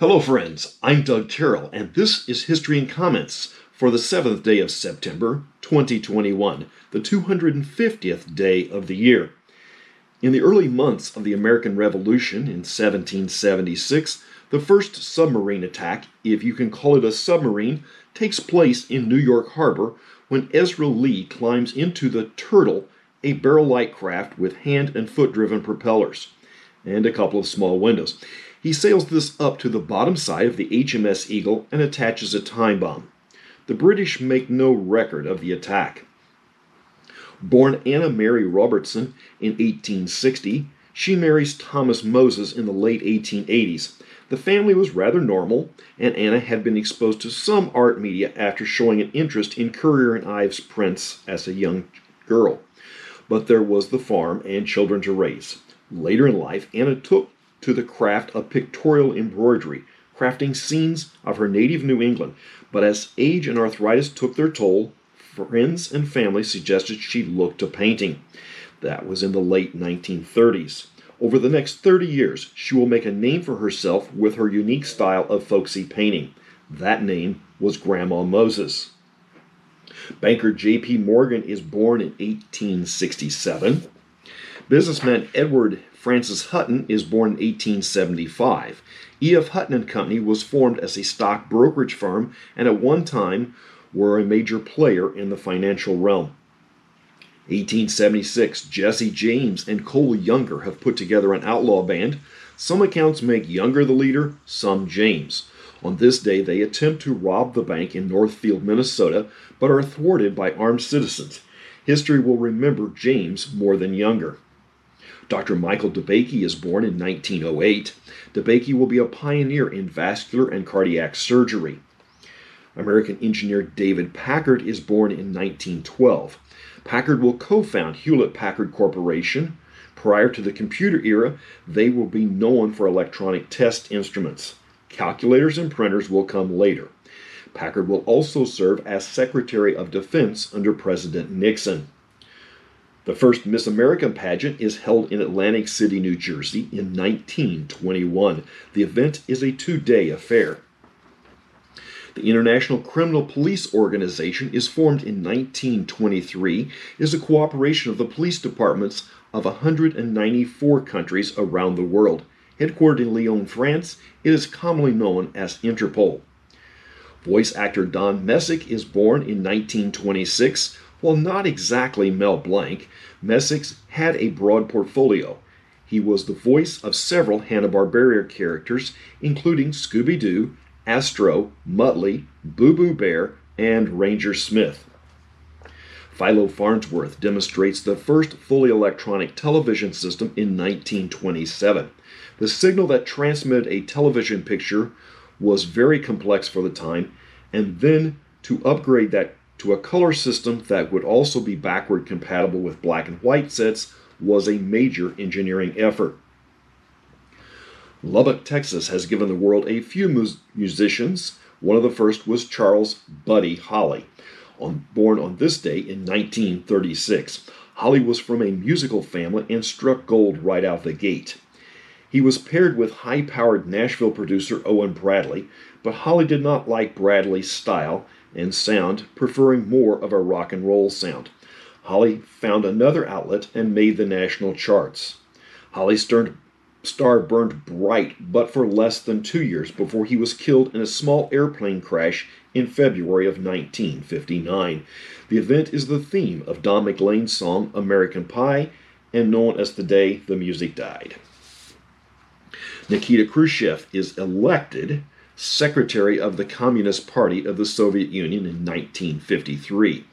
Hello, friends. I'm Doug Terrell, and this is History and Comments for the 7th day of September, 2021, the 250th day of the year. In the early months of the American Revolution in 1776, the first submarine attack, if you can call it a submarine, takes place in New York Harbor when Ezra Lee climbs into the Turtle, a barrel like craft with hand and foot driven propellers, and a couple of small windows. He sails this up to the bottom side of the HMS Eagle and attaches a time bomb. The British make no record of the attack. Born Anna Mary Robertson in 1860, she marries Thomas Moses in the late 1880s. The family was rather normal, and Anna had been exposed to some art media after showing an interest in Currier and Ives prints as a young girl. But there was the farm and children to raise. Later in life, Anna took to the craft of pictorial embroidery, crafting scenes of her native New England. But as age and arthritis took their toll, friends and family suggested she look to painting. That was in the late 1930s. Over the next 30 years, she will make a name for herself with her unique style of folksy painting. That name was Grandma Moses. Banker J.P. Morgan is born in 1867. Businessman Edward Francis Hutton is born in 1875. E.F. Hutton Company was formed as a stock brokerage firm and at one time were a major player in the financial realm. 1876, Jesse James and Cole Younger have put together an outlaw band. Some accounts make Younger the leader, some James. On this day, they attempt to rob the bank in Northfield, Minnesota, but are thwarted by armed citizens. History will remember James more than Younger. Dr. Michael DeBakey is born in 1908. DeBakey will be a pioneer in vascular and cardiac surgery. American engineer David Packard is born in 1912. Packard will co found Hewlett Packard Corporation. Prior to the computer era, they will be known for electronic test instruments. Calculators and printers will come later. Packard will also serve as Secretary of Defense under President Nixon. The first Miss America pageant is held in Atlantic City, New Jersey in 1921. The event is a two day affair. The International Criminal Police Organization is formed in 1923 is a cooperation of the police departments of 194 countries around the world. Headquartered in Lyon, France, it is commonly known as Interpol. Voice actor Don Messick is born in 1926 while not exactly Mel Blanc, Messick had a broad portfolio. He was the voice of several Hanna-Barbera characters, including Scooby-Doo, Astro, Muttley, Boo Boo Bear, and Ranger Smith. Philo Farnsworth demonstrates the first fully electronic television system in 1927. The signal that transmitted a television picture was very complex for the time, and then to upgrade that to a color system that would also be backward compatible with black and white sets was a major engineering effort. Lubbock, Texas has given the world a few mu- musicians. One of the first was Charles Buddy Holly, on, born on this day in 1936. Holly was from a musical family and struck gold right out the gate. He was paired with high powered Nashville producer Owen Bradley, but Holly did not like Bradley's style and sound, preferring more of a rock and roll sound. Holly found another outlet and made the national charts. Holly's star burned bright, but for less than two years before he was killed in a small airplane crash in February of 1959. The event is the theme of Don McLean's song American Pie and known as the day the music died. Nikita Khrushchev is elected secretary of the Communist Party of the Soviet Union in 1953.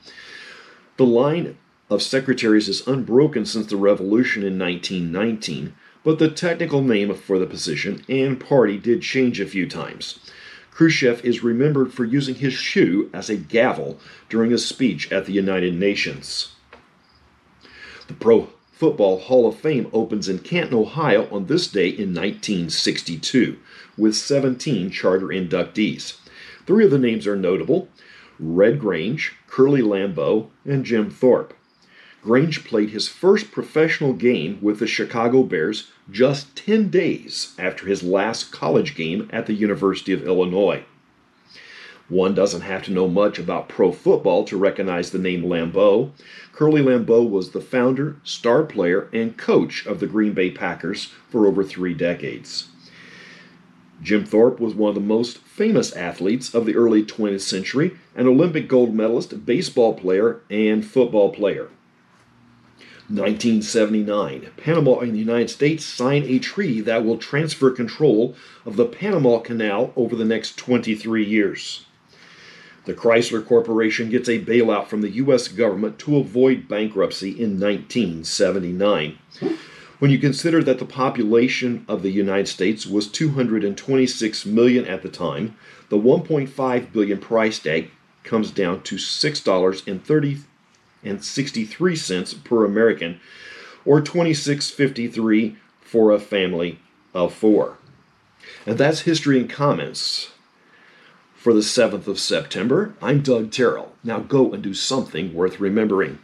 The line of secretaries is unbroken since the revolution in 1919, but the technical name for the position and party did change a few times. Khrushchev is remembered for using his shoe as a gavel during a speech at the United Nations. The Pro Football Hall of Fame opens in Canton, Ohio on this day in 1962 with 17 charter inductees. Three of the names are notable Red Grange, Curly Lambeau, and Jim Thorpe. Grange played his first professional game with the Chicago Bears just 10 days after his last college game at the University of Illinois. One doesn't have to know much about pro football to recognize the name Lambeau. Curly Lambeau was the founder, star player, and coach of the Green Bay Packers for over three decades. Jim Thorpe was one of the most famous athletes of the early 20th century, an Olympic gold medalist, baseball player, and football player. 1979, Panama and the United States sign a treaty that will transfer control of the Panama Canal over the next 23 years. The Chrysler Corporation gets a bailout from the U.S. government to avoid bankruptcy in 1979. When you consider that the population of the United States was 226 million at the time, the 1.5 billion price tag comes down to $6.30 and 63 cents per American or 26.53 for a family of 4. And that's history and comments. For the 7th of September, I'm Doug Terrell. Now go and do something worth remembering.